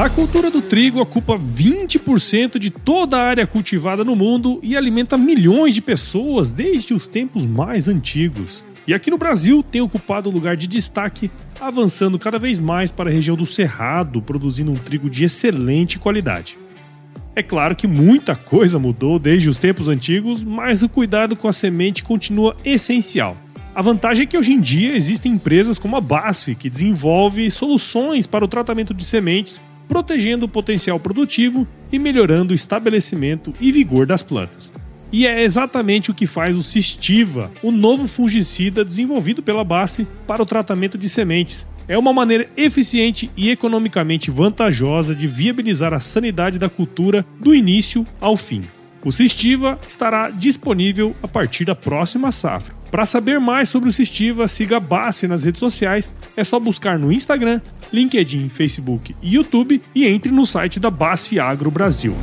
A cultura do trigo ocupa 20% de toda a área cultivada no mundo e alimenta milhões de pessoas desde os tempos mais antigos. E aqui no Brasil tem ocupado um lugar de destaque, avançando cada vez mais para a região do Cerrado, produzindo um trigo de excelente qualidade. É claro que muita coisa mudou desde os tempos antigos, mas o cuidado com a semente continua essencial. A vantagem é que hoje em dia existem empresas como a BASF que desenvolve soluções para o tratamento de sementes protegendo o potencial produtivo e melhorando o estabelecimento e vigor das plantas. E é exatamente o que faz o Cistiva, o novo fungicida desenvolvido pela BASF para o tratamento de sementes. É uma maneira eficiente e economicamente vantajosa de viabilizar a sanidade da cultura do início ao fim. O Cistiva estará disponível a partir da próxima safra. Para saber mais sobre o Cistiva, siga a BASF nas redes sociais. É só buscar no Instagram, LinkedIn, Facebook e YouTube e entre no site da BASF Agro Brasil.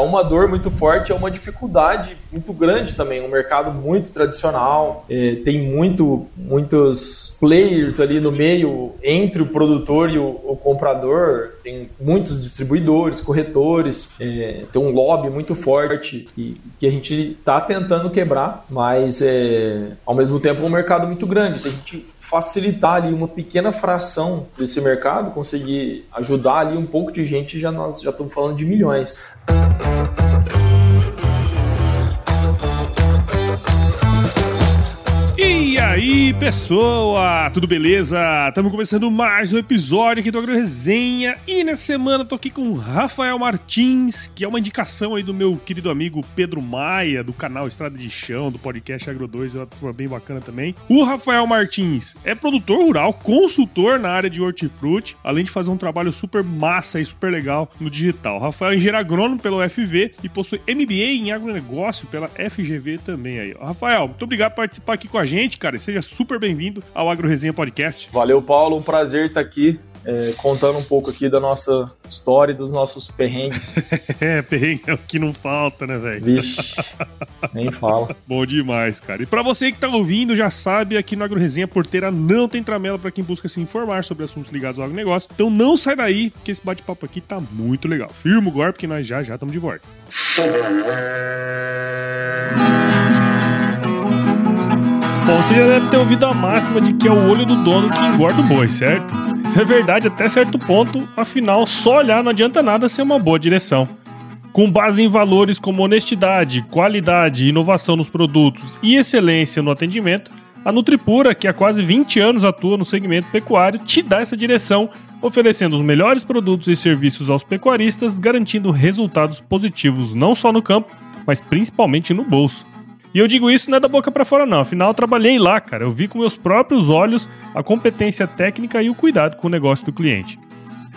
É uma dor muito forte, é uma dificuldade muito grande também. Um mercado muito tradicional, é, tem muito, muitos players ali no meio entre o produtor e o, o comprador. Tem muitos distribuidores, corretores, é, tem um lobby muito forte e, que a gente está tentando quebrar, mas é, ao mesmo tempo é um mercado muito grande. Se a gente facilitar ali uma pequena fração desse mercado, conseguir ajudar ali um pouco de gente, já nós já estamos falando de milhões. E aí, pessoa, tudo beleza? Estamos começando mais um episódio aqui do Agro Resenha e nessa semana tô aqui com o Rafael Martins, que é uma indicação aí do meu querido amigo Pedro Maia, do canal Estrada de Chão, do podcast Agro 2, é uma turma bem bacana também. O Rafael Martins é produtor rural, consultor na área de hortifruti, além de fazer um trabalho super massa e super legal no digital. O Rafael é engenheiro agrônomo pelo FV e possui MBA em agronegócio pela FGV também aí. Rafael, muito obrigado por participar aqui com a gente, cara, e seja super bem-vindo ao Agro Resenha Podcast. Valeu, Paulo, um prazer estar aqui é, contando um pouco aqui da nossa história e dos nossos perrengues. é, perrengue é o que não falta, né, velho? Vixe, nem fala. Bom demais, cara. E para você que tá ouvindo, já sabe, aqui no Agro Resenha Porteira não tem tramela para quem busca se informar sobre assuntos ligados ao agronegócio. Então não sai daí, porque esse bate-papo aqui tá muito legal. Firma o golpe que nós já já estamos de volta. Bom, você já deve ter ouvido a máxima de que é o olho do dono que engorda o boi, certo? Isso é verdade até certo ponto, afinal, só olhar não adianta nada ser uma boa direção. Com base em valores como honestidade, qualidade, inovação nos produtos e excelência no atendimento, a Nutripura, que há quase 20 anos atua no segmento pecuário, te dá essa direção, oferecendo os melhores produtos e serviços aos pecuaristas, garantindo resultados positivos não só no campo, mas principalmente no bolso. E eu digo isso não é da boca para fora não, afinal eu trabalhei lá, cara. Eu vi com meus próprios olhos a competência técnica e o cuidado com o negócio do cliente.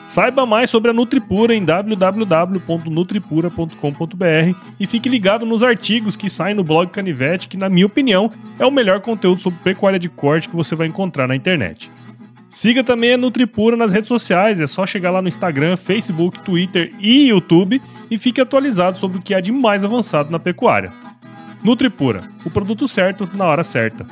Saiba mais sobre a Nutripura em www.nutripura.com.br e fique ligado nos artigos que saem no blog Canivete, que na minha opinião é o melhor conteúdo sobre pecuária de corte que você vai encontrar na internet. Siga também a Nutripura nas redes sociais, é só chegar lá no Instagram, Facebook, Twitter e YouTube e fique atualizado sobre o que há de mais avançado na pecuária. Nutripura, o produto certo na hora certa.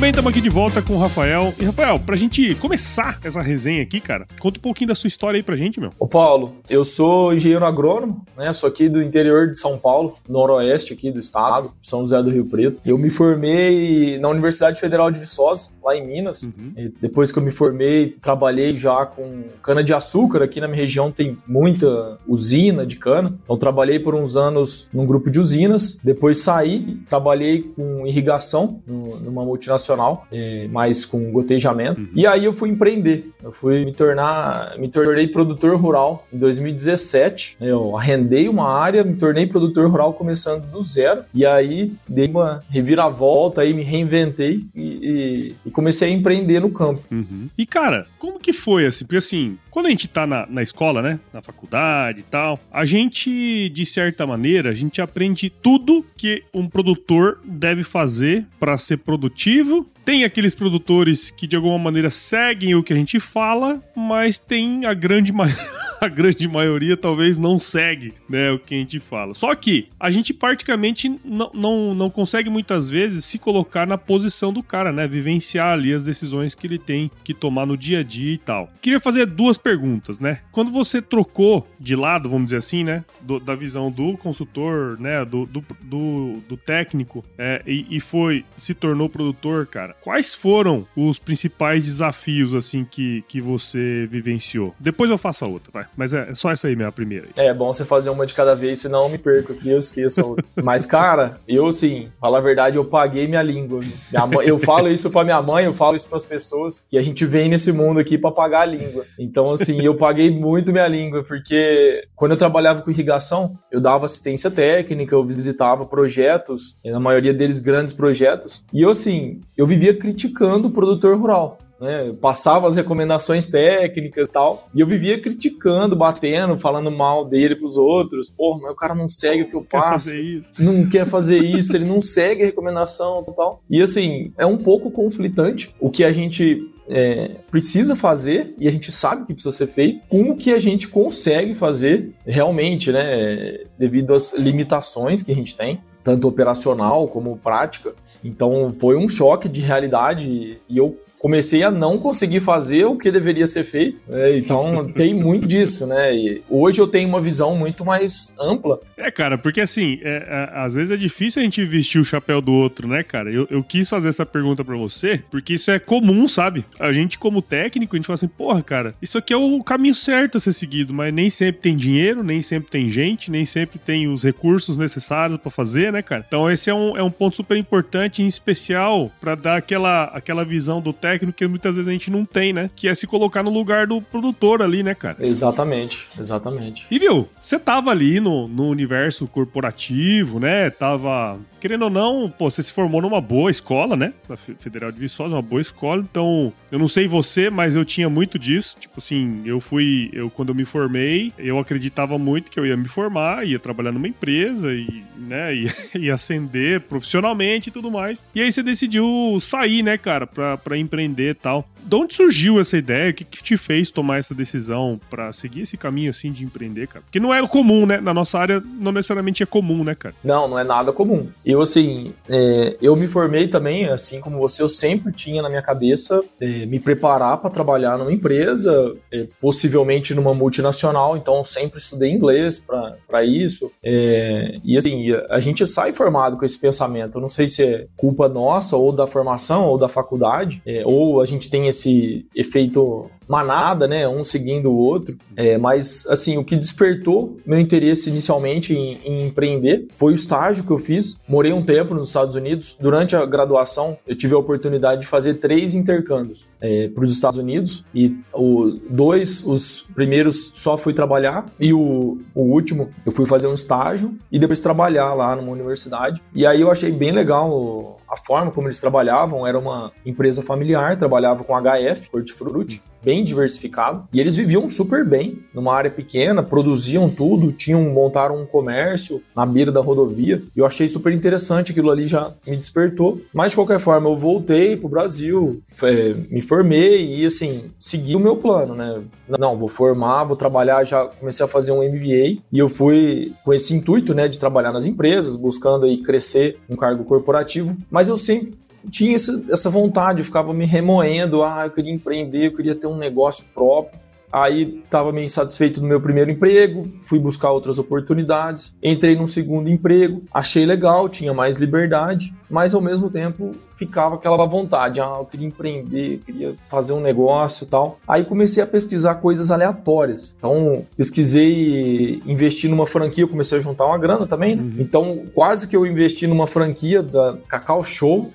Muito bem, estamos aqui de volta com o Rafael. E, Rafael, pra gente começar essa resenha aqui, cara, conta um pouquinho da sua história aí pra gente, meu. Ô, Paulo, eu sou engenheiro agrônomo, né? Sou aqui do interior de São Paulo, noroeste aqui do estado, São José do Rio Preto. Eu me formei na Universidade Federal de Viçosa, lá em Minas. Uhum. depois que eu me formei, trabalhei já com cana-de-açúcar. Aqui na minha região tem muita usina de cana. Então, trabalhei por uns anos num grupo de usinas. Depois saí, trabalhei com irrigação numa multinacional é, mais com gotejamento. Uhum. E aí eu fui empreender. Eu fui me tornar, me tornei produtor rural em 2017. Eu arrendei uma área, me tornei produtor rural começando do zero. E aí dei uma reviravolta aí, me reinventei e e, e comecei a empreender no campo. Uhum. E cara, como que foi assim? Porque assim, quando a gente tá na, na escola, né? Na faculdade e tal, a gente, de certa maneira, a gente aprende tudo que um produtor deve fazer para ser produtivo Brasil tem aqueles produtores que de alguma maneira seguem o que a gente fala, mas tem a grande maioria. a grande maioria talvez não segue né, o que a gente fala. Só que a gente praticamente não, não, não consegue muitas vezes se colocar na posição do cara, né? Vivenciar ali as decisões que ele tem que tomar no dia a dia e tal. Queria fazer duas perguntas, né? Quando você trocou de lado, vamos dizer assim, né? Do, da visão do consultor, né? Do, do, do, do técnico é, e, e foi, se tornou produtor, cara. Quais foram os principais desafios, assim, que, que você vivenciou? Depois eu faço a outra, vai. Mas é, só essa aí, minha primeira. É bom você fazer uma de cada vez, senão eu me perco aqui, eu esqueço a outra. Mas, cara, eu, assim, falar a verdade, eu paguei minha língua. Minha mãe, eu falo isso pra minha mãe, eu falo isso pras pessoas, e a gente vem nesse mundo aqui pra pagar a língua. Então, assim, eu paguei muito minha língua, porque quando eu trabalhava com irrigação, eu dava assistência técnica, eu visitava projetos, na maioria deles grandes projetos, e eu, assim, eu vivia criticando o produtor rural né? Passava as recomendações técnicas e tal. E eu vivia criticando, batendo, falando mal dele pros outros. Pô, mas o cara não segue o que eu passo. Não quer fazer isso, ele não segue a recomendação e tal. E assim, é um pouco conflitante o que a gente é, precisa fazer e a gente sabe que precisa ser feito, com o que a gente consegue fazer realmente, né? Devido às limitações que a gente tem tanto operacional como prática. Então foi um choque de realidade e eu comecei a não conseguir fazer o que deveria ser feito. Né? Então tem muito disso, né? E hoje eu tenho uma visão muito mais ampla. É, cara, porque assim, é, é, às vezes é difícil a gente vestir o chapéu do outro, né, cara? Eu, eu quis fazer essa pergunta para você, porque isso é comum, sabe? A gente, como técnico, a gente fala assim, porra, cara, isso aqui é o caminho certo a ser seguido, mas nem sempre tem dinheiro, nem sempre tem gente, nem sempre tem os recursos necessários para fazer, né, cara? Então esse é um, é um ponto super importante, em especial, para dar aquela, aquela visão do técnico técnico que muitas vezes a gente não tem, né? Que é se colocar no lugar do produtor ali, né, cara? Exatamente, exatamente. E viu, você tava ali no, no universo corporativo, né? Tava, querendo ou não, pô, você se formou numa boa escola, né? Na Federal de Viçosa, uma boa escola. Então, eu não sei você, mas eu tinha muito disso. Tipo assim, eu fui, eu quando eu me formei, eu acreditava muito que eu ia me formar, ia trabalhar numa empresa e, né, ia, ia ascender profissionalmente e tudo mais. E aí você decidiu sair, né, cara, pra, pra empreender empreender e tal. De onde surgiu essa ideia? O que, que te fez tomar essa decisão para seguir esse caminho assim de empreender, cara? Porque não é comum, né? Na nossa área não necessariamente é comum, né, cara? Não, não é nada comum. Eu, assim, é, eu me formei também, assim como você, eu sempre tinha na minha cabeça é, me preparar para trabalhar numa empresa, é, possivelmente numa multinacional, então sempre estudei inglês para isso. É, e assim, a gente sai formado com esse pensamento. Eu não sei se é culpa nossa, ou da formação, ou da faculdade, é, ou a gente tem esse efeito manada, né? Um seguindo o outro. É, mas, assim, o que despertou meu interesse inicialmente em, em, empreender foi o estágio que eu fiz. Morei um tempo nos Estados Unidos. Durante a graduação, eu tive a oportunidade de fazer três intercâmbios é, para os Estados Unidos. E o, dois, os primeiros só fui trabalhar. E o, o último, eu fui fazer um estágio e depois trabalhar lá numa universidade. E aí eu achei bem legal a forma como eles trabalhavam. Era uma empresa familiar, trabalhava com HF, hortifruti bem diversificado e eles viviam super bem numa área pequena, produziam tudo, tinham montaram um comércio na beira da rodovia. E eu achei super interessante aquilo ali já me despertou. Mas de qualquer forma, eu voltei pro Brasil, é, me formei e assim, segui o meu plano, né? Não, vou formar, vou trabalhar, já comecei a fazer um MBA e eu fui com esse intuito, né, de trabalhar nas empresas, buscando aí crescer um cargo corporativo, mas eu sempre tinha essa, essa vontade, eu ficava me remoendo, ah, eu queria empreender, eu queria ter um negócio próprio. Aí estava meio insatisfeito no meu primeiro emprego, fui buscar outras oportunidades, entrei num segundo emprego, achei legal, tinha mais liberdade, mas ao mesmo tempo ficava aquela vontade, ah, eu queria empreender, eu queria fazer um negócio e tal. Aí comecei a pesquisar coisas aleatórias. Então, pesquisei investir numa franquia, eu comecei a juntar uma grana também, né? Uhum. Então, quase que eu investi numa franquia da Cacau Show,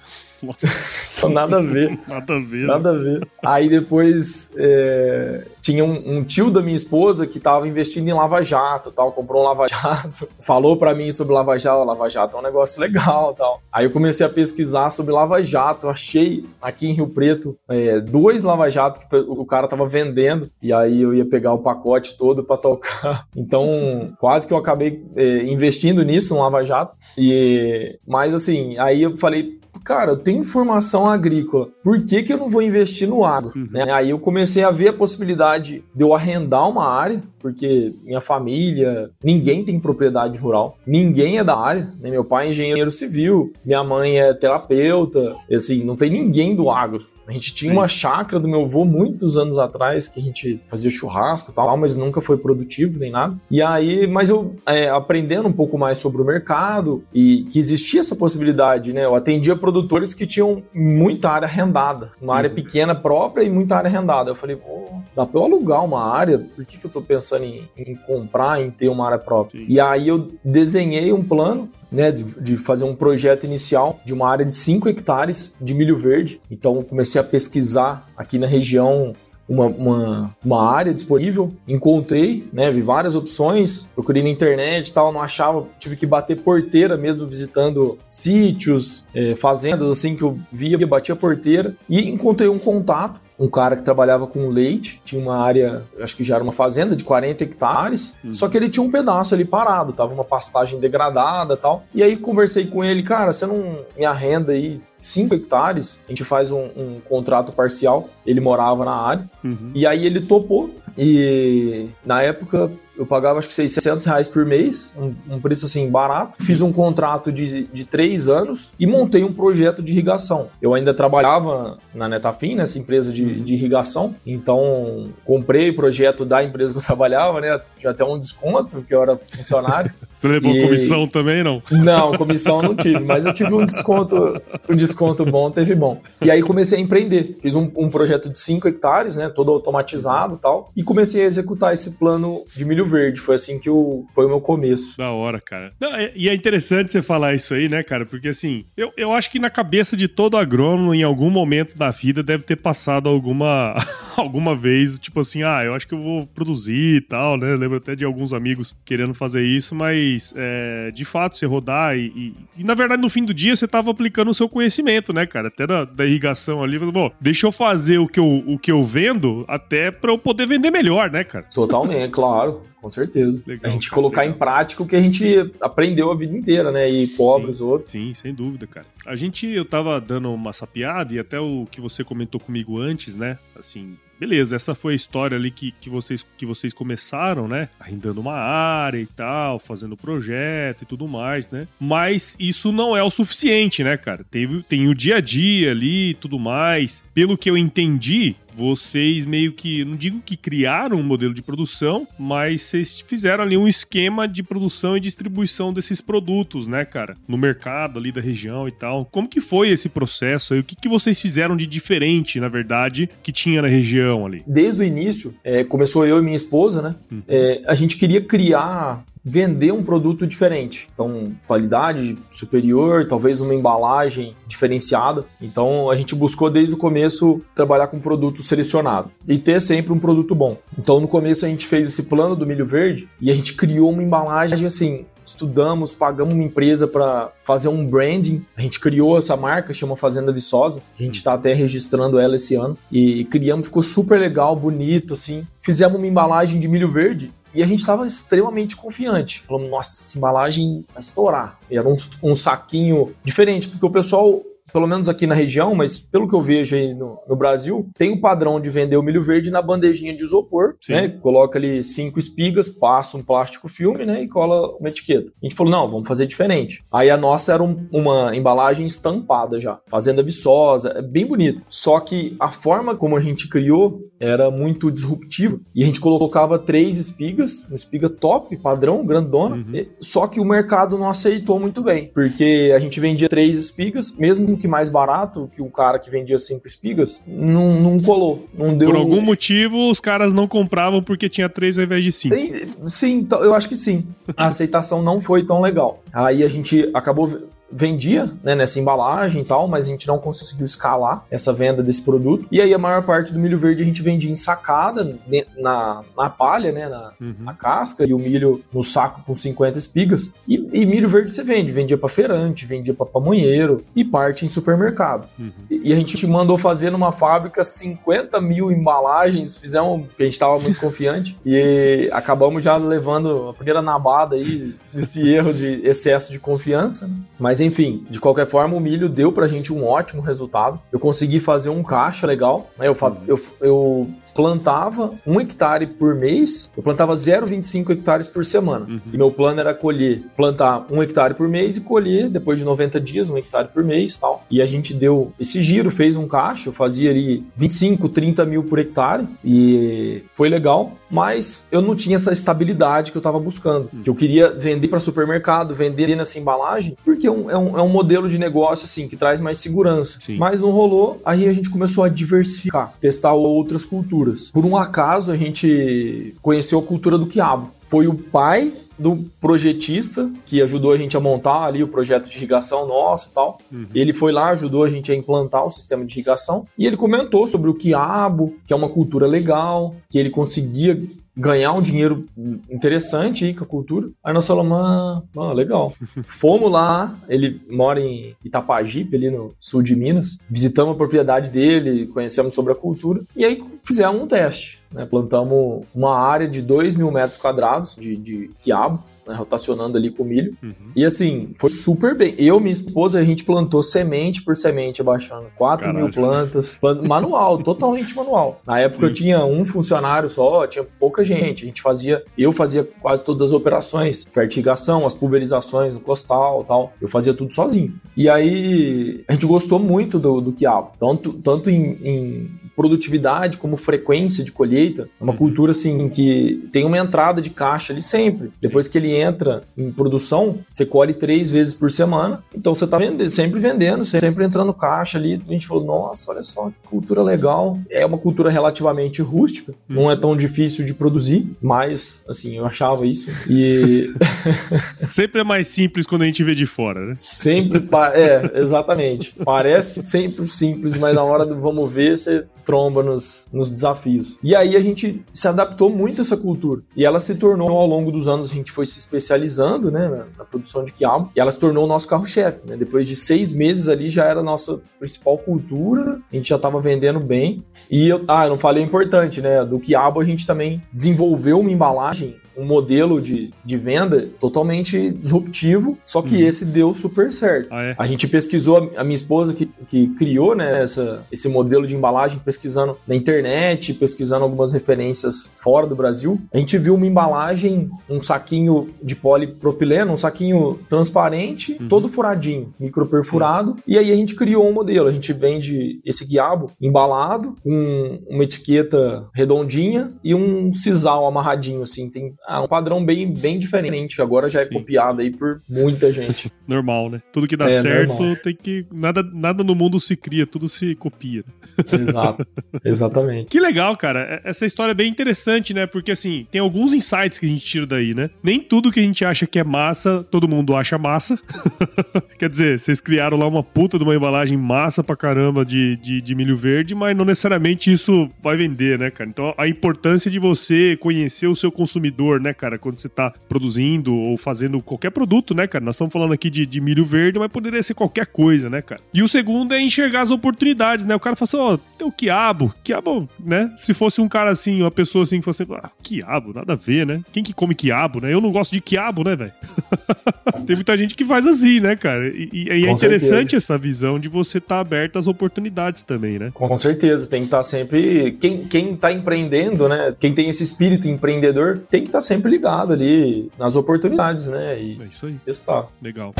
Nossa. então, nada a ver. nada a ver. Nada né? a ver. Aí depois é, tinha um, um, tio da minha esposa que estava investindo em Lava Jato, tal, comprou um Lava Jato, falou para mim sobre Lava Jato, Lava Jato é um negócio legal, tal. Aí eu comecei a pesquisar sobre Lava Jato, achei aqui em Rio Preto é, dois Lava Jato que o cara tava vendendo e aí eu ia pegar o pacote todo para tocar. Então quase que eu acabei é, investindo nisso, no Lava Jato. E mas assim, aí eu falei cara, eu tenho formação agrícola, por que, que eu não vou investir no agro? Uhum. Né? Aí eu comecei a ver a possibilidade de eu arrendar uma área, porque minha família, ninguém tem propriedade rural, ninguém é da área, né? meu pai é engenheiro civil, minha mãe é terapeuta, assim, não tem ninguém do agro. A gente tinha Sim. uma chácara do meu avô muitos anos atrás que a gente fazia churrasco e tal, mas nunca foi produtivo nem nada. E aí, mas eu é, aprendendo um pouco mais sobre o mercado e que existia essa possibilidade, né? Eu atendia produtores que tinham muita área arrendada, uma área uhum. pequena própria e muita área arrendada. Eu falei, pô, dá pra eu alugar uma área, por que, que eu tô pensando em, em comprar, em ter uma área própria? Sim. E aí eu desenhei um plano né, de, de, fazer um projeto inicial de uma área de 5 hectares de milho verde. Então comecei a pesquisar aqui na região uma, uma, uma, área disponível, encontrei, né, vi várias opções, procurei na internet e tal, não achava, tive que bater porteira mesmo visitando sítios, é, fazendas assim que eu via, batia porteira e encontrei um contato um cara que trabalhava com leite, tinha uma área, acho que já era uma fazenda de 40 hectares, uhum. só que ele tinha um pedaço ali parado, tava uma pastagem degradada tal. E aí conversei com ele, cara, você não me arrenda aí 5 hectares, a gente faz um, um, contrato parcial. Ele morava na área. Uhum. E aí ele topou. E na época eu pagava acho que 600 reais por mês, um, um preço assim barato. Fiz um contrato de, de três anos e montei um projeto de irrigação. Eu ainda trabalhava na Netafim, nessa empresa de, de irrigação, então comprei o projeto da empresa que eu trabalhava, né? Tinha até um desconto, porque eu era funcionário. Você levou e... comissão também, não? Não, comissão não tive, mas eu tive um desconto, um desconto bom, teve bom. E aí comecei a empreender. Fiz um, um projeto de 5 hectares, né? Todo automatizado e tal. E comecei a executar esse plano de milho verde. Foi assim que o, foi o meu começo. Da hora, cara. Não, é, e é interessante você falar isso aí, né, cara? Porque assim, eu, eu acho que na cabeça de todo agrônomo, em algum momento da vida, deve ter passado alguma, alguma vez, tipo assim, ah, eu acho que eu vou produzir e tal, né? Eu lembro até de alguns amigos querendo fazer isso, mas é, de fato, você rodar e, e, e, na verdade, no fim do dia, você tava aplicando o seu conhecimento, né, cara? Até da, da irrigação ali, bom, deixa eu fazer o que eu, o que eu vendo até para eu poder vender melhor, né, cara? Totalmente, claro com certeza. Legal, a gente cara, colocar legal. em prática o que a gente aprendeu a vida inteira, né? E pobre os outros. Sim, sem dúvida, cara. A gente, eu tava dando uma sapiada e até o que você comentou comigo antes, né? Assim, beleza, essa foi a história ali que, que, vocês, que vocês começaram, né? Arrendando uma área e tal, fazendo projeto e tudo mais, né? Mas isso não é o suficiente, né, cara? Tem, tem o dia a dia ali e tudo mais. Pelo que eu entendi, vocês meio que, não digo que criaram um modelo de produção, mas vocês fizeram ali um esquema de produção e distribuição desses produtos, né, cara? No mercado ali da região e tal. Como que foi esse processo aí? O que, que vocês fizeram de diferente, na verdade, que tinha na região ali? Desde o início, é, começou eu e minha esposa, né? Uhum. É, a gente queria criar vender um produto diferente. Então, qualidade superior, talvez uma embalagem diferenciada. Então, a gente buscou desde o começo trabalhar com produto selecionado e ter sempre um produto bom. Então, no começo a gente fez esse plano do milho verde e a gente criou uma embalagem assim, estudamos, pagamos uma empresa para fazer um branding. A gente criou essa marca, chama Fazenda Viçosa. A gente está até registrando ela esse ano. E criamos, ficou super legal, bonito, assim. Fizemos uma embalagem de milho verde e a gente estava extremamente confiante. Falando, nossa, essa embalagem vai estourar. E era um, um saquinho diferente, porque o pessoal pelo menos aqui na região, mas pelo que eu vejo aí no, no Brasil, tem o padrão de vender o milho verde na bandejinha de isopor, Sim. né? Coloca ali cinco espigas, passa um plástico filme, né? E cola uma etiqueta. A gente falou, não, vamos fazer diferente. Aí a nossa era um, uma embalagem estampada já, fazenda viçosa, é bem bonito. Só que a forma como a gente criou era muito disruptiva e a gente colocava três espigas, uma espiga top, padrão, grandona, uhum. só que o mercado não aceitou muito bem, porque a gente vendia três espigas, mesmo que que mais barato que o cara que vendia cinco espigas, não, não colou. Não deu... Por algum motivo, os caras não compravam porque tinha três ao invés de cinco. Sim, eu acho que sim. A aceitação não foi tão legal. Aí a gente acabou vendia né, nessa embalagem e tal, mas a gente não conseguiu escalar essa venda desse produto. E aí a maior parte do milho verde a gente vendia em sacada, na, na palha, né, na, uhum. na casca, e o milho no saco com 50 espigas. E, e milho verde você vende, vendia para feirante, vendia para pamonheiro e parte em supermercado. Uhum. E, e, a gente mandou fazer numa fábrica 50 mil embalagens, fizemos, porque a gente estava muito confiante, e acabamos já levando a primeira nabada aí, esse erro de excesso de confiança. Né? Mas enfim, de qualquer forma, o milho deu pra gente um ótimo resultado. Eu consegui fazer um caixa legal. Né? Eu, uhum. eu, eu plantava um hectare por mês, eu plantava 0,25 hectares por semana. Uhum. E meu plano era colher, plantar um hectare por mês e colher depois de 90 dias, um hectare por mês tal. E a gente deu esse giro, fez um caixa, eu fazia ali 25, 30 mil por hectare e foi legal, mas eu não tinha essa estabilidade que eu estava buscando. Uhum. Que eu queria vender para supermercado, vender nessa embalagem, porque é um, é um, é um modelo de negócio assim que traz mais segurança. Sim. Mas não rolou, aí a gente começou a diversificar, testar outras culturas culturas. Por um acaso, a gente conheceu a cultura do quiabo. Foi o pai do projetista que ajudou a gente a montar ali o projeto de irrigação nosso e tal. Uhum. Ele foi lá, ajudou a gente a implantar o sistema de irrigação e ele comentou sobre o quiabo, que é uma cultura legal, que ele conseguia ganhar um dinheiro interessante aí com a cultura. Aí nós falamos, ah, ah, legal. Fomos lá, ele mora em Itapajipe, ali no sul de Minas. Visitamos a propriedade dele, conhecemos sobre a cultura. E aí fizemos um teste. Né? Plantamos uma área de 2 mil metros quadrados de, de quiabo né, rotacionando ali com milho. Uhum. E assim, foi super bem. Eu e minha esposa, a gente plantou semente por semente, abaixando 4 mil plantas. Manual, totalmente manual. Na época Sim. eu tinha um funcionário só, tinha pouca gente. A gente fazia, eu fazia quase todas as operações, fertigação, as pulverizações no costal tal. Eu fazia tudo sozinho. E aí, a gente gostou muito do, do quiabo. Tanto, tanto em, em produtividade como frequência de colheita. É uma uhum. cultura assim que tem uma entrada de caixa ali sempre. Depois que ele entra em produção, você colhe três vezes por semana. Então você está vendendo, sempre vendendo, sempre entrando caixa ali. A gente falou, nossa, olha só que cultura legal. É uma cultura relativamente rústica, uhum. não é tão difícil de produzir, mas assim, eu achava isso. E sempre é mais simples quando a gente vê de fora, né? Sempre, é, exatamente. Parece sempre simples, mas na hora do vamos ver, você tromba nos, nos desafios. E aí a gente se adaptou muito a essa cultura. E ela se tornou, ao longo dos anos, a gente foi se especializando né, na, na produção de quiabo. E ela se tornou o nosso carro-chefe. Né? Depois de seis meses ali, já era a nossa principal cultura. A gente já estava vendendo bem. E eu, ah, eu não falei importante, né? Do quiabo a gente também desenvolveu uma embalagem um modelo de, de venda totalmente disruptivo, só que uhum. esse deu super certo. Ah, é? A gente pesquisou, a minha esposa que, que criou né, essa, esse modelo de embalagem, pesquisando na internet, pesquisando algumas referências fora do Brasil, a gente viu uma embalagem, um saquinho de polipropileno, um saquinho transparente, uhum. todo furadinho, microperfurado, uhum. e aí a gente criou um modelo. A gente vende esse quiabo embalado, com uma etiqueta redondinha e um sisal amarradinho, assim, tem ah, um padrão bem, bem diferente, que agora já é Sim. copiado aí por muita gente. Normal, né? Tudo que dá é, certo normal. tem que. Nada, nada no mundo se cria, tudo se copia. Exato. Exatamente. Que legal, cara. Essa história é bem interessante, né? Porque assim, tem alguns insights que a gente tira daí, né? Nem tudo que a gente acha que é massa, todo mundo acha massa. Quer dizer, vocês criaram lá uma puta de uma embalagem massa pra caramba de, de, de milho verde, mas não necessariamente isso vai vender, né, cara? Então a importância de você conhecer o seu consumidor né, cara? Quando você tá produzindo ou fazendo qualquer produto, né, cara? Nós estamos falando aqui de, de milho verde, mas poderia ser qualquer coisa, né, cara? E o segundo é enxergar as oportunidades, né? O cara fala assim, ó, oh, tem o quiabo. Quiabo, né? Se fosse um cara assim, uma pessoa assim, que fosse, ah, quiabo, nada a ver, né? Quem que come quiabo, né? Eu não gosto de quiabo, né, velho? tem muita gente que faz assim, né, cara? E, e é interessante certeza. essa visão de você estar tá aberto às oportunidades também, né? Com certeza, tem que estar tá sempre. Quem, quem tá empreendendo, né? Quem tem esse espírito empreendedor, tem que estar tá sempre ligado ali nas oportunidades, né? E é isso aí. testar. Legal.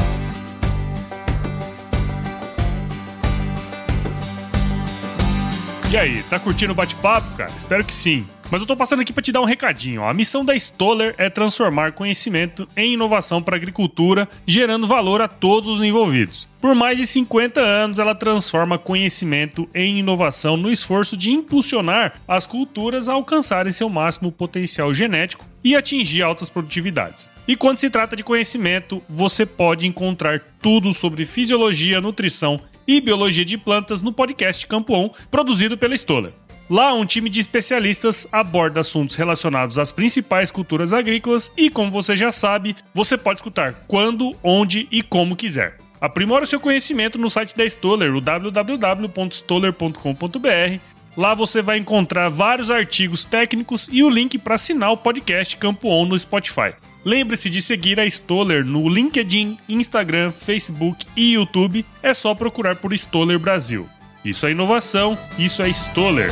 E aí, tá curtindo o bate-papo, cara? Espero que sim. Mas eu tô passando aqui para te dar um recadinho. Ó. A missão da Stoller é transformar conhecimento em inovação para agricultura, gerando valor a todos os envolvidos. Por mais de 50 anos, ela transforma conhecimento em inovação no esforço de impulsionar as culturas a alcançarem seu máximo potencial genético e atingir altas produtividades. E quando se trata de conhecimento, você pode encontrar tudo sobre fisiologia, nutrição e biologia de plantas no podcast Campo On, produzido pela Stoller. Lá, um time de especialistas aborda assuntos relacionados às principais culturas agrícolas e, como você já sabe, você pode escutar quando, onde e como quiser. Aprimora o seu conhecimento no site da Stoller, o www.stoller.com.br. Lá você vai encontrar vários artigos técnicos e o link para assinar o podcast Campo On no Spotify. Lembre-se de seguir a Stoller no LinkedIn, Instagram, Facebook e YouTube. É só procurar por Stoller Brasil. Isso é inovação, isso é Stoller.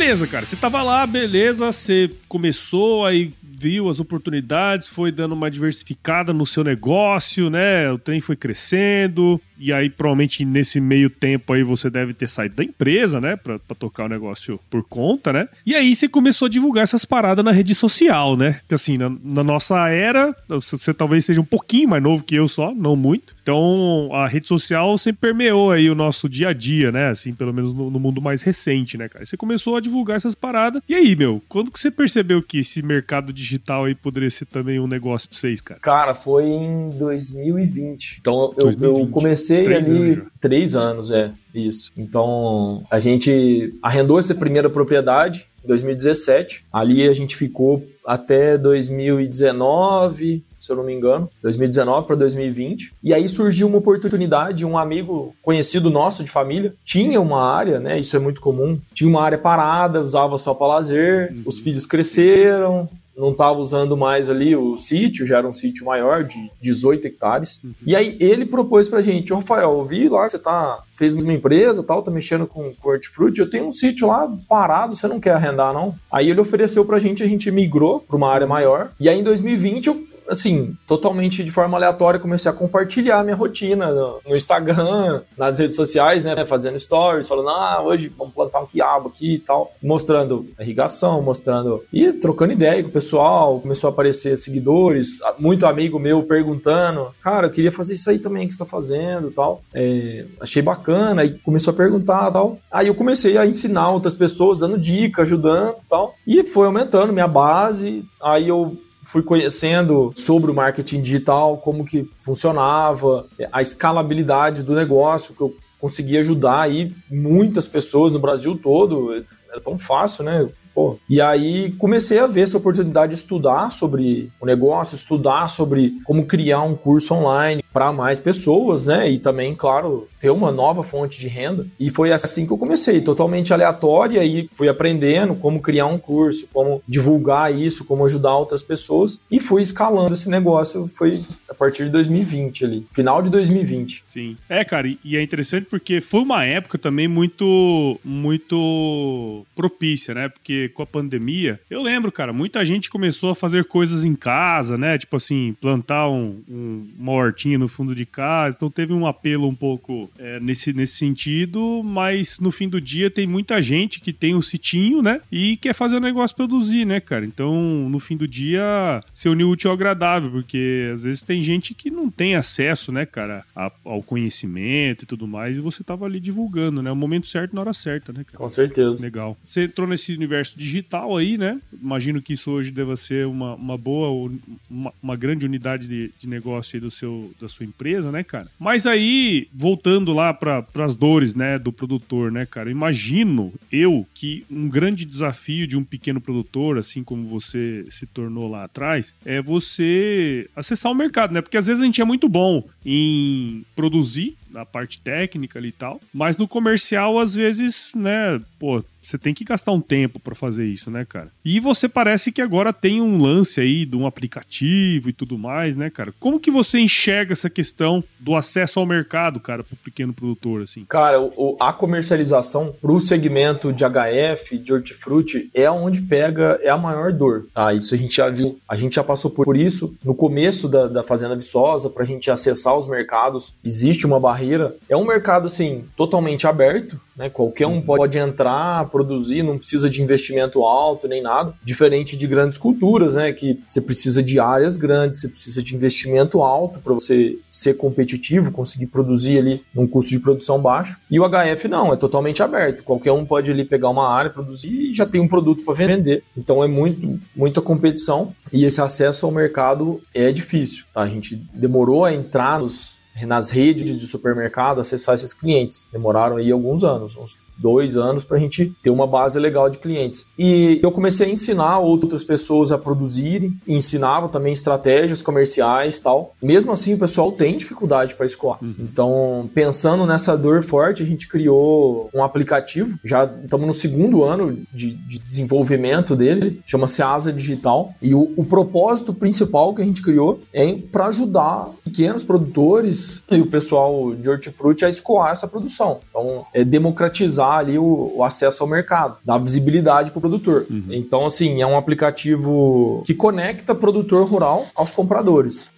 Beleza, cara. Você tava lá, beleza. Você começou, aí viu as oportunidades, foi dando uma diversificada no seu negócio, né? O trem foi crescendo, e aí provavelmente nesse meio tempo aí você deve ter saído da empresa, né? Pra, pra tocar o negócio por conta, né? E aí você começou a divulgar essas paradas na rede social, né? Que assim, na, na nossa era, você, você talvez seja um pouquinho mais novo que eu só, não muito. Então a rede social sempre permeou aí o nosso dia a dia, né? Assim, pelo menos no, no mundo mais recente, né, cara? Você começou a divulgar essas paradas. E aí, meu, quando que você percebeu que esse mercado digital aí poderia ser também um negócio pra vocês, cara? Cara, foi em 2020. Então eu, 2020. eu comecei três ali anos três anos, é, isso. Então a gente arrendou essa primeira propriedade em 2017. Ali a gente ficou até 2019, se eu não me engano, 2019 para 2020. E aí surgiu uma oportunidade, um amigo conhecido nosso de família tinha uma área, né? Isso é muito comum. Tinha uma área parada, usava só para lazer. Uhum. Os filhos cresceram, não estava usando mais ali o sítio, já era um sítio maior, de 18 hectares. Uhum. E aí ele propôs pra gente, Rafael, eu vi lá que você tá, fez uma empresa tal, tá mexendo com, com hortifruti, eu tenho um sítio lá parado, você não quer arrendar não? Aí ele ofereceu pra gente, a gente migrou pra uma área maior, e aí em 2020 eu assim, totalmente de forma aleatória, comecei a compartilhar minha rotina no, Instagram, nas redes sociais, né? Fazendo stories, falando, ah, hoje vamos plantar um quiabo aqui e tal. Mostrando irrigação, mostrando. E trocando ideia com o pessoal. Começou a aparecer seguidores, muito amigo meu perguntando, cara, eu queria fazer isso aí também que você tá fazendo tal. É, achei bacana. Aí começou a perguntar tal. Aí eu comecei a ensinar outras pessoas, dando dica, ajudando tal. E foi aumentando minha base. Aí eu fui conhecendo sobre o marketing digital, como que funcionava, a escalabilidade do negócio, que eu consegui ajudar aí muitas pessoas no Brasil todo. É tão fácil, né? Pô. E aí comecei a ver essa oportunidade de estudar sobre o negócio, estudar sobre como criar um curso online para mais pessoas, né? E também, claro, ter uma nova fonte de renda. E foi assim que eu comecei, totalmente aleatório, e fui aprendendo como criar um curso, como divulgar isso, como ajudar outras pessoas e fui escalando esse negócio. Foi a partir de 2020 ali, final de 2020. Sim. É, cara, e é interessante porque foi uma época também muito muito propícia, né? Porque com a pandemia, eu lembro, cara, muita gente começou a fazer coisas em casa, né? Tipo assim, plantar um, um, uma hortinha no fundo de casa. Então teve um apelo um pouco é, nesse, nesse sentido, mas no fim do dia tem muita gente que tem um sitinho, né? E quer fazer o negócio produzir, né, cara? Então, no fim do dia, se unir útil ao agradável, porque às vezes tem gente que não tem acesso, né, cara, a, ao conhecimento e tudo mais, e você tava ali divulgando, né? O momento certo na hora certa, né, cara? Com certeza. Legal. Você entrou nesse universo digital aí, né? Imagino que isso hoje deva ser uma, uma boa, uma, uma grande unidade de, de negócio aí do seu, da sua empresa, né, cara? Mas aí, voltando lá para as dores, né, do produtor, né, cara? Imagino eu que um grande desafio de um pequeno produtor, assim como você se tornou lá atrás, é você acessar o mercado, né? Porque às vezes a gente é muito bom em produzir na parte técnica e tal, mas no comercial às vezes, né, pô, você tem que gastar um tempo para fazer isso, né, cara? E você parece que agora tem um lance aí de um aplicativo e tudo mais, né, cara? Como que você enxerga essa questão do acesso ao mercado, cara, pro pequeno produtor, assim? Cara, o, a comercialização pro segmento de HF, de hortifruti, é onde pega, é a maior dor, tá? Isso a gente já viu, a gente já passou por isso no começo da, da Fazenda Viçosa, pra gente acessar os mercados, existe uma barreira. É um mercado, assim, totalmente aberto, né? Qualquer um pode entrar, produzir, não precisa de investimento alto nem nada, diferente de grandes culturas, né? Que você precisa de áreas grandes, você precisa de investimento alto para você ser competitivo, conseguir produzir ali num custo de produção baixo. E o HF não, é totalmente aberto. Qualquer um pode ali pegar uma área, produzir e já tem um produto para vender. Então é muito muita competição e esse acesso ao mercado é difícil. Tá? A gente demorou a entrar nos nas redes de supermercado acessar esses clientes. Demoraram aí alguns anos, uns dois anos para a gente ter uma base legal de clientes. E eu comecei a ensinar outras pessoas a produzirem, ensinava também estratégias comerciais tal. Mesmo assim, o pessoal tem dificuldade para escoar. Uhum. Então, pensando nessa dor forte, a gente criou um aplicativo. Já estamos no segundo ano de, de desenvolvimento dele, chama-se Asa Digital. E o, o propósito principal que a gente criou é para ajudar pequenos produtores e o pessoal de hortifruti a escoar essa produção. Então, é democratizar ali o, o acesso ao mercado, dar visibilidade para o produtor. Uhum. Então, assim, é um aplicativo que conecta produtor rural aos compradores.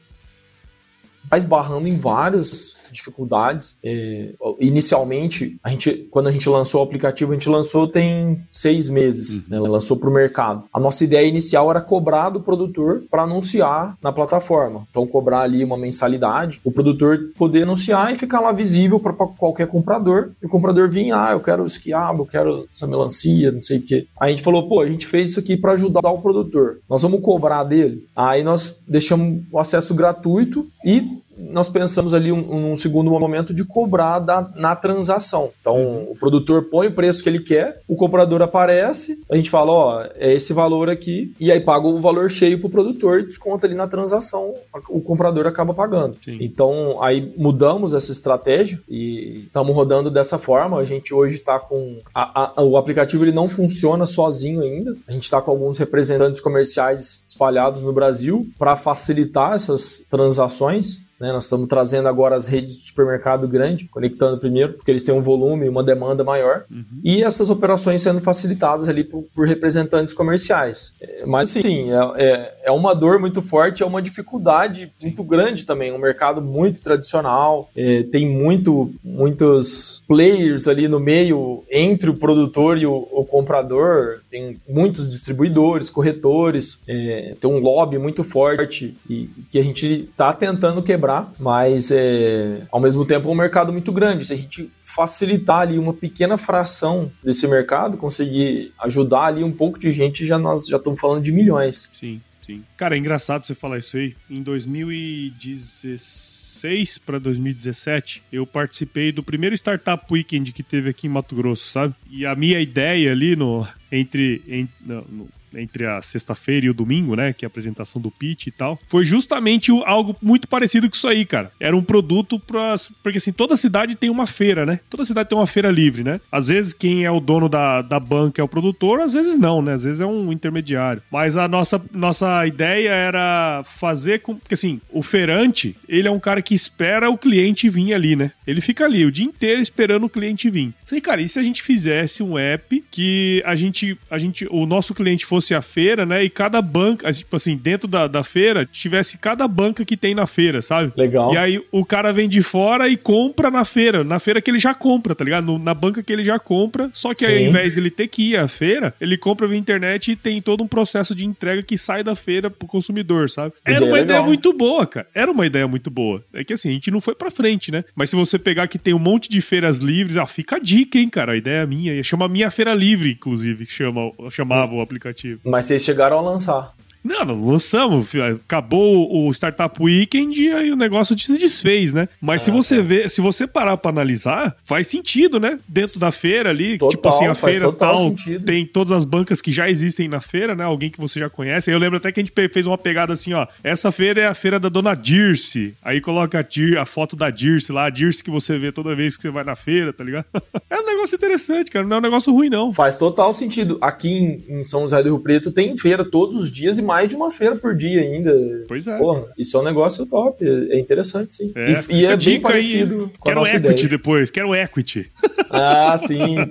Está esbarrando em vários dificuldades. É, inicialmente, a gente, quando a gente lançou o aplicativo, a gente lançou tem seis meses, uhum. né? Lançou para o mercado. A nossa ideia inicial era cobrar do produtor para anunciar na plataforma. Então, cobrar ali uma mensalidade, o produtor poder anunciar e ficar lá visível para qualquer comprador. E o comprador vir, ah, eu quero esse quiabo, eu quero essa melancia, não sei o quê. Aí a gente falou, pô, a gente fez isso aqui para ajudar o produtor. Nós vamos cobrar dele. Aí nós deixamos o acesso gratuito e nós pensamos ali um, um, segundo momento de cobrar da, na transação. Então, uhum. o produtor põe o preço que ele quer, o comprador aparece, a gente fala, ó, é esse valor aqui, e aí paga o valor cheio pro produtor e desconta ali na transação, o comprador acaba pagando. Sim. Então, aí mudamos essa estratégia e estamos rodando dessa forma. A gente hoje está com... A, a, o aplicativo ele não funciona sozinho ainda. A gente está com alguns representantes comerciais espalhados no Brasil para facilitar essas transações. Né? Nós estamos trazendo agora as redes de supermercado grande, conectando primeiro, porque eles têm um volume e uma demanda maior, uhum. e essas operações sendo facilitadas ali por, por representantes comerciais. É, mas sim, é, é, é, uma dor muito forte, é uma dificuldade muito grande também. Um mercado muito tradicional, é, tem muito, muitos players ali no meio entre o produtor e o, o comprador, tem muitos distribuidores, corretores, é, tem um lobby muito forte e que a gente está tentando quebrar mas é, ao mesmo tempo é um mercado muito grande. Se a gente facilitar ali uma pequena fração desse mercado, conseguir ajudar ali um pouco de gente, já nós já estamos falando de milhões. Sim, sim. Cara, é engraçado você falar isso aí. Em 2016 para 2017, eu participei do primeiro Startup Weekend que teve aqui em Mato Grosso, sabe? E a minha ideia ali no entre, em, no, entre a sexta-feira e o domingo, né? Que é a apresentação do pitch e tal. Foi justamente algo muito parecido com isso aí, cara. Era um produto para Porque assim, toda cidade tem uma feira, né? Toda cidade tem uma feira livre, né? Às vezes quem é o dono da, da banca é o produtor, às vezes não, né? Às vezes é um intermediário. Mas a nossa, nossa ideia era fazer com. Porque assim, o feirante, ele é um cara que espera o cliente vir ali, né? Ele fica ali o dia inteiro esperando o cliente vir. Sei, cara, e se a gente fizesse um app que a gente, a gente, o nosso cliente fosse fosse a feira, né? E cada banca, tipo assim, dentro da, da feira, tivesse cada banca que tem na feira, sabe? Legal. E aí o cara vem de fora e compra na feira, na feira que ele já compra, tá ligado? No, na banca que ele já compra, só que Sim. ao invés dele ter que ir à feira, ele compra via internet e tem todo um processo de entrega que sai da feira pro consumidor, sabe? Era uma ideia muito boa, cara. Era uma ideia muito boa. É que assim, a gente não foi pra frente, né? Mas se você pegar que tem um monte de feiras livres, ah, fica a dica, hein, cara? A ideia é minha. Chama Minha Feira Livre, inclusive, chama, chamava o aplicativo. Mas vocês chegaram a lançar. Não, não lançamos. Acabou o Startup Weekend e aí o negócio se desfez, né? Mas ah, se você é. vê, se você parar pra analisar, faz sentido, né? Dentro da feira ali, total, tipo assim, a feira tal, sentido. tem todas as bancas que já existem na feira, né? Alguém que você já conhece. Eu lembro até que a gente fez uma pegada assim, ó. Essa feira é a feira da dona Dirce. Aí coloca a, a foto da Dirce lá, a Dirce que você vê toda vez que você vai na feira, tá ligado? é um negócio interessante, cara. Não é um negócio ruim, não. Faz total sentido. Aqui em, em São José do Rio Preto tem feira todos os dias e mais de uma feira por dia ainda. Pois é. Porra, isso é um negócio top, é interessante, sim. É, e, e é bem parecido aí. com Quero equity ideia. depois, quero equity. Ah, sim.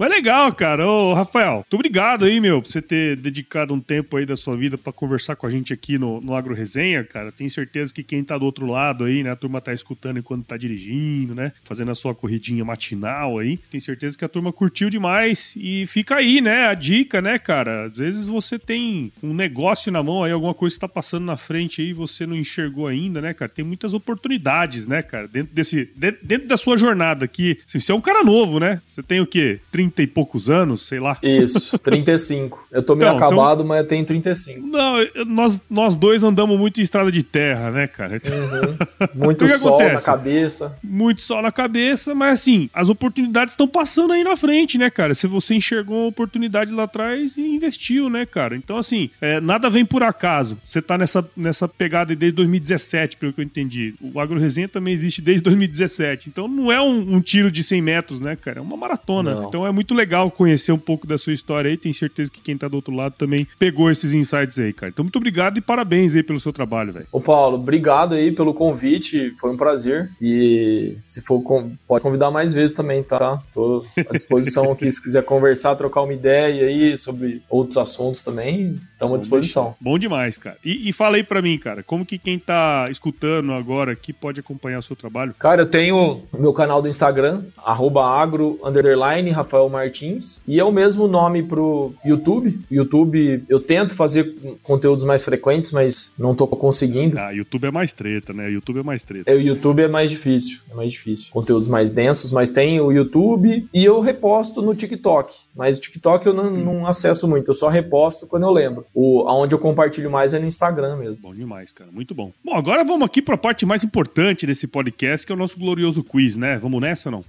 Mas legal, cara. Ô, Rafael, muito obrigado aí, meu, por você ter dedicado um tempo aí da sua vida para conversar com a gente aqui no, no Agro Resenha, cara. Tenho certeza que quem tá do outro lado aí, né, a turma tá escutando enquanto tá dirigindo, né, fazendo a sua corridinha matinal aí. Tenho certeza que a turma curtiu demais e fica aí, né, a dica, né, cara. Às vezes você tem um negócio na mão aí, alguma coisa que tá passando na frente aí e você não enxergou ainda, né, cara. Tem muitas oportunidades, né, cara, dentro desse dentro da sua jornada aqui. Assim, você é um cara novo, né? Você tem o quê? 30 e poucos anos, sei lá. Isso, 35. Eu tô meio então, acabado, mas eu tenho 35. Não, nós, nós dois andamos muito em estrada de terra, né, cara? Uhum. Muito sol acontece? na cabeça. Muito sol na cabeça, mas assim, as oportunidades estão passando aí na frente, né, cara? Se você enxergou uma oportunidade lá atrás e investiu, né, cara? Então, assim, é, nada vem por acaso. Você tá nessa, nessa pegada desde 2017, pelo que eu entendi. O Agro Resenha também existe desde 2017. Então, não é um, um tiro de 100 metros, né, cara? É uma maratona. Não. Então, é muito legal conhecer um pouco da sua história aí. Tenho certeza que quem tá do outro lado também pegou esses insights aí, cara. Então, muito obrigado e parabéns aí pelo seu trabalho, velho. Ô, Paulo, obrigado aí pelo convite. Foi um prazer. E se for, pode convidar mais vezes também, tá? Tô à disposição aqui se quiser conversar, trocar uma ideia aí sobre outros assuntos também. Estamos à disposição. Bom demais, cara. E, e fala aí pra mim, cara, como que quem tá escutando agora aqui pode acompanhar o seu trabalho? Cara, eu tenho o meu canal do Instagram, agro, underline, Rafael Martins. E é o mesmo nome pro YouTube. YouTube, eu tento fazer conteúdos mais frequentes, mas não tô conseguindo. Ah, YouTube é mais treta, né? YouTube é mais treta. É, o YouTube é mais difícil, é mais difícil. Conteúdos mais densos, mas tem o YouTube e eu reposto no TikTok. Mas o TikTok eu não, não acesso muito, eu só reposto quando eu lembro. O, onde eu compartilho mais é no Instagram mesmo. Bom demais, cara. Muito bom. Bom, agora vamos aqui para a parte mais importante desse podcast, que é o nosso glorioso quiz, né? Vamos nessa ou não?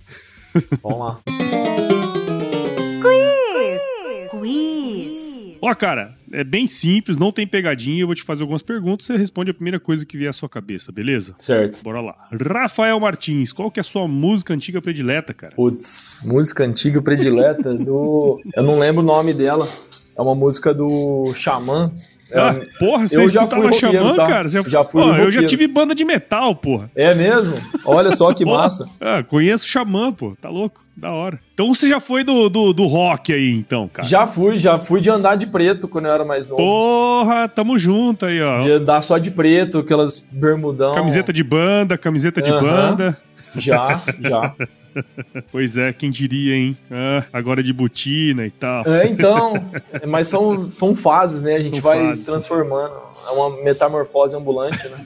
Vamos lá. Ó, cara, é bem simples, não tem pegadinha. Eu vou te fazer algumas perguntas, você responde a primeira coisa que vier à sua cabeça, beleza? Certo. Bora lá. Rafael Martins, qual que é a sua música antiga predileta, cara? Putz, música antiga predileta do. Eu não lembro o nome dela. É uma música do Xamã. Ah, porra, você eu já fui Xamã, tá? cara? Você... Já fui Eu já tive banda de metal, porra. É mesmo? Olha só que massa. Ah, conheço Xamã, pô. Tá louco. Da hora. Então você já foi do, do, do, rock aí, então, cara? Já fui, já fui de andar de preto quando eu era mais novo. Porra, tamo junto aí, ó. De andar só de preto, aquelas bermudão. Camiseta de banda, camiseta de banda. Já, já. pois é, quem diria, hein? Ah, agora de botina e tal. É, então. Mas são, são fases, né? A gente são vai fases, transformando. É uma metamorfose ambulante, né?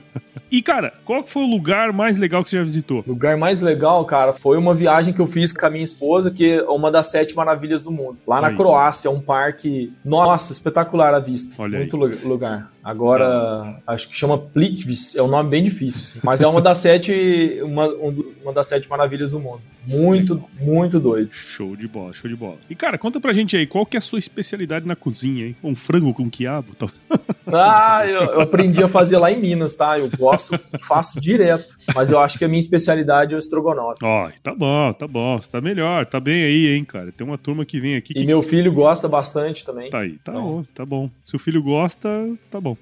E, cara, qual foi o lugar mais legal que você já visitou? O lugar mais legal, cara, foi uma viagem que eu fiz com a minha esposa, que é uma das sete maravilhas do mundo. Lá na Croácia, um parque, nossa, espetacular a vista. Olha Muito aí. lugar. Agora, acho que chama Plitvice, é um nome bem difícil, assim. mas é uma das sete, uma, uma das sete maravilhas do mundo. Muito, muito doido. Show de bola, show de bola. E cara, conta pra gente aí, qual que é a sua especialidade na cozinha, hein? Um frango com quiabo? Tá? Ah, eu, eu, aprendi a fazer lá em Minas, tá? Eu gosto, faço direto. Mas eu acho que a minha especialidade é o estrogonofe. Ó, tá bom, tá bom. Você tá melhor, tá bem aí, hein, cara? Tem uma turma que vem aqui. Que... E meu filho gosta bastante também. Tá aí, tá então... bom, tá bom. Se o filho gosta, tá bom.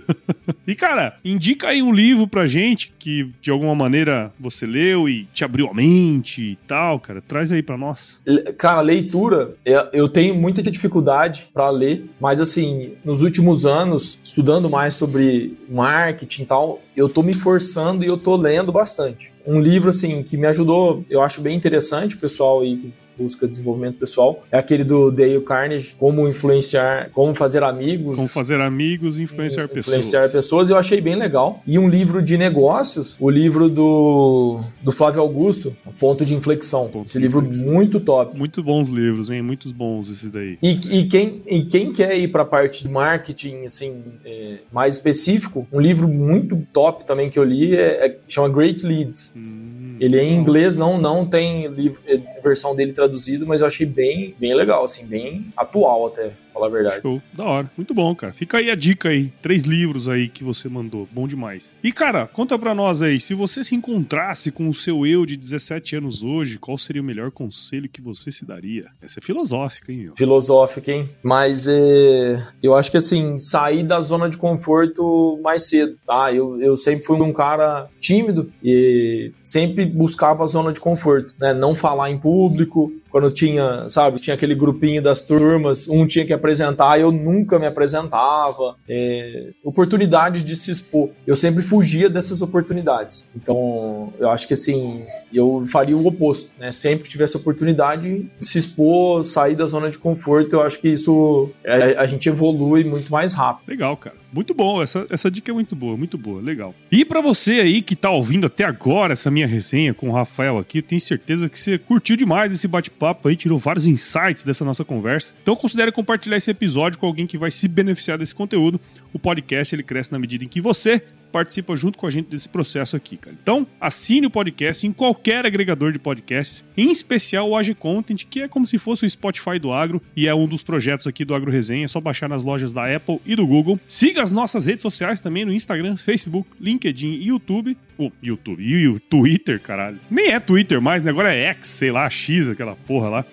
e, cara, indica aí um livro pra gente que de alguma maneira você leu e te abriu a mente e tal, cara. Traz aí pra nós. Cara, leitura, é, eu tenho muita dificuldade para ler, mas assim, nos últimos anos, estudando mais sobre marketing e tal, eu tô me forçando e eu tô lendo bastante. Um livro, assim, que me ajudou, eu acho bem interessante, pessoal aí que busca desenvolvimento pessoal. É aquele do Dale Carnegie, como influenciar, como fazer amigos. Como fazer amigos e influenciar, pessoas. Influenciar pessoas, eu achei bem legal. E um livro de negócios, o livro do, do Flávio Augusto, Ponto de Inflexão. Ponto Esse de livro inflexão. muito top. Muito bons livros, hein? Muitos bons esses daí. E, e, quem, e quem quer ir para a parte de marketing, assim, é, mais específico, um livro muito top também que eu li é, é chama Great Leads. Hum. Ele é em inglês, não, não tem livro, versão dele traduzido, mas eu achei bem, bem legal, assim, bem atual até. Falar a verdade. Show, da hora. Muito bom, cara. Fica aí a dica aí. Três livros aí que você mandou. Bom demais. E, cara, conta pra nós aí, se você se encontrasse com o seu eu de 17 anos hoje, qual seria o melhor conselho que você se daria? Essa é filosófica, hein, meu? Filosófica, hein? Mas é, eu acho que, assim, sair da zona de conforto mais cedo, tá? Eu, eu sempre fui um cara tímido e sempre buscava a zona de conforto, né? Não falar em público, quando tinha, sabe, tinha aquele grupinho das turmas, um tinha que apresentar, eu nunca me apresentava. É, oportunidade de se expor. Eu sempre fugia dessas oportunidades. Então, eu acho que assim, eu faria o oposto, né? Sempre que tivesse oportunidade, se expor, sair da zona de conforto, eu acho que isso é, a gente evolui muito mais rápido. Legal, cara. Muito bom, essa, essa dica é muito boa, muito boa, legal. E para você aí que tá ouvindo até agora essa minha resenha com o Rafael aqui, tenho certeza que você curtiu demais esse bate-papo aí, tirou vários insights dessa nossa conversa. Então considere compartilhar esse episódio com alguém que vai se beneficiar desse conteúdo. O podcast ele cresce na medida em que você participa junto com a gente desse processo aqui, cara. Então, assine o podcast em qualquer agregador de podcasts, em especial o AG Content, que é como se fosse o Spotify do agro e é um dos projetos aqui do Agro Resenha, é só baixar nas lojas da Apple e do Google. Siga as nossas redes sociais também no Instagram, Facebook, LinkedIn e YouTube. O oh, YouTube e o Twitter, caralho. Nem é Twitter mais, né? Agora é X, sei lá, X, aquela porra lá.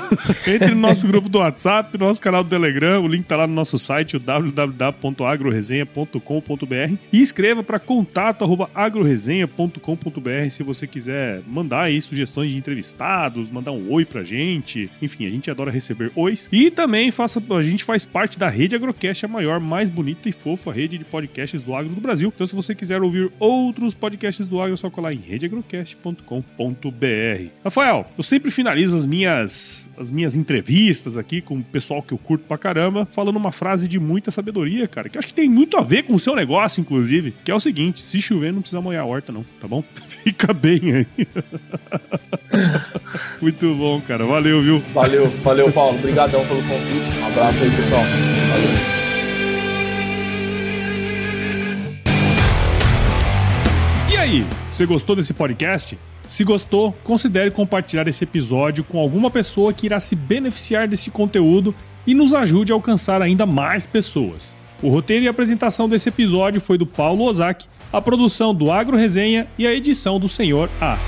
Entre no nosso grupo do WhatsApp, no nosso canal do Telegram, o link tá lá no nosso site, o www.agroresenha.com.br e escreva escreva para contato@agroresenha.com.br se você quiser mandar aí sugestões de entrevistados, mandar um oi pra gente. Enfim, a gente adora receber ois. E também faça, a gente faz parte da rede Agrocast, a maior, mais bonita e fofa rede de podcasts do agro do Brasil. Então, se você quiser ouvir outros podcasts do agro, é só colar em redeagrocast.com.br. Rafael, eu sempre finalizo as minhas as minhas entrevistas aqui com o pessoal que eu curto pra caramba, falando uma frase de muita sabedoria, cara, que acho que tem muito a ver com o seu negócio, inclusive que é o seguinte: se chover, não precisa molhar a horta, não, tá bom? Fica bem aí. Muito bom, cara. Valeu, viu? Valeu, valeu, Paulo. Obrigadão pelo convite. Um abraço aí, pessoal. Valeu. E aí, você gostou desse podcast? Se gostou, considere compartilhar esse episódio com alguma pessoa que irá se beneficiar desse conteúdo e nos ajude a alcançar ainda mais pessoas. O roteiro e apresentação desse episódio foi do Paulo Ozaki, a produção do Agro Resenha e a edição do Senhor A.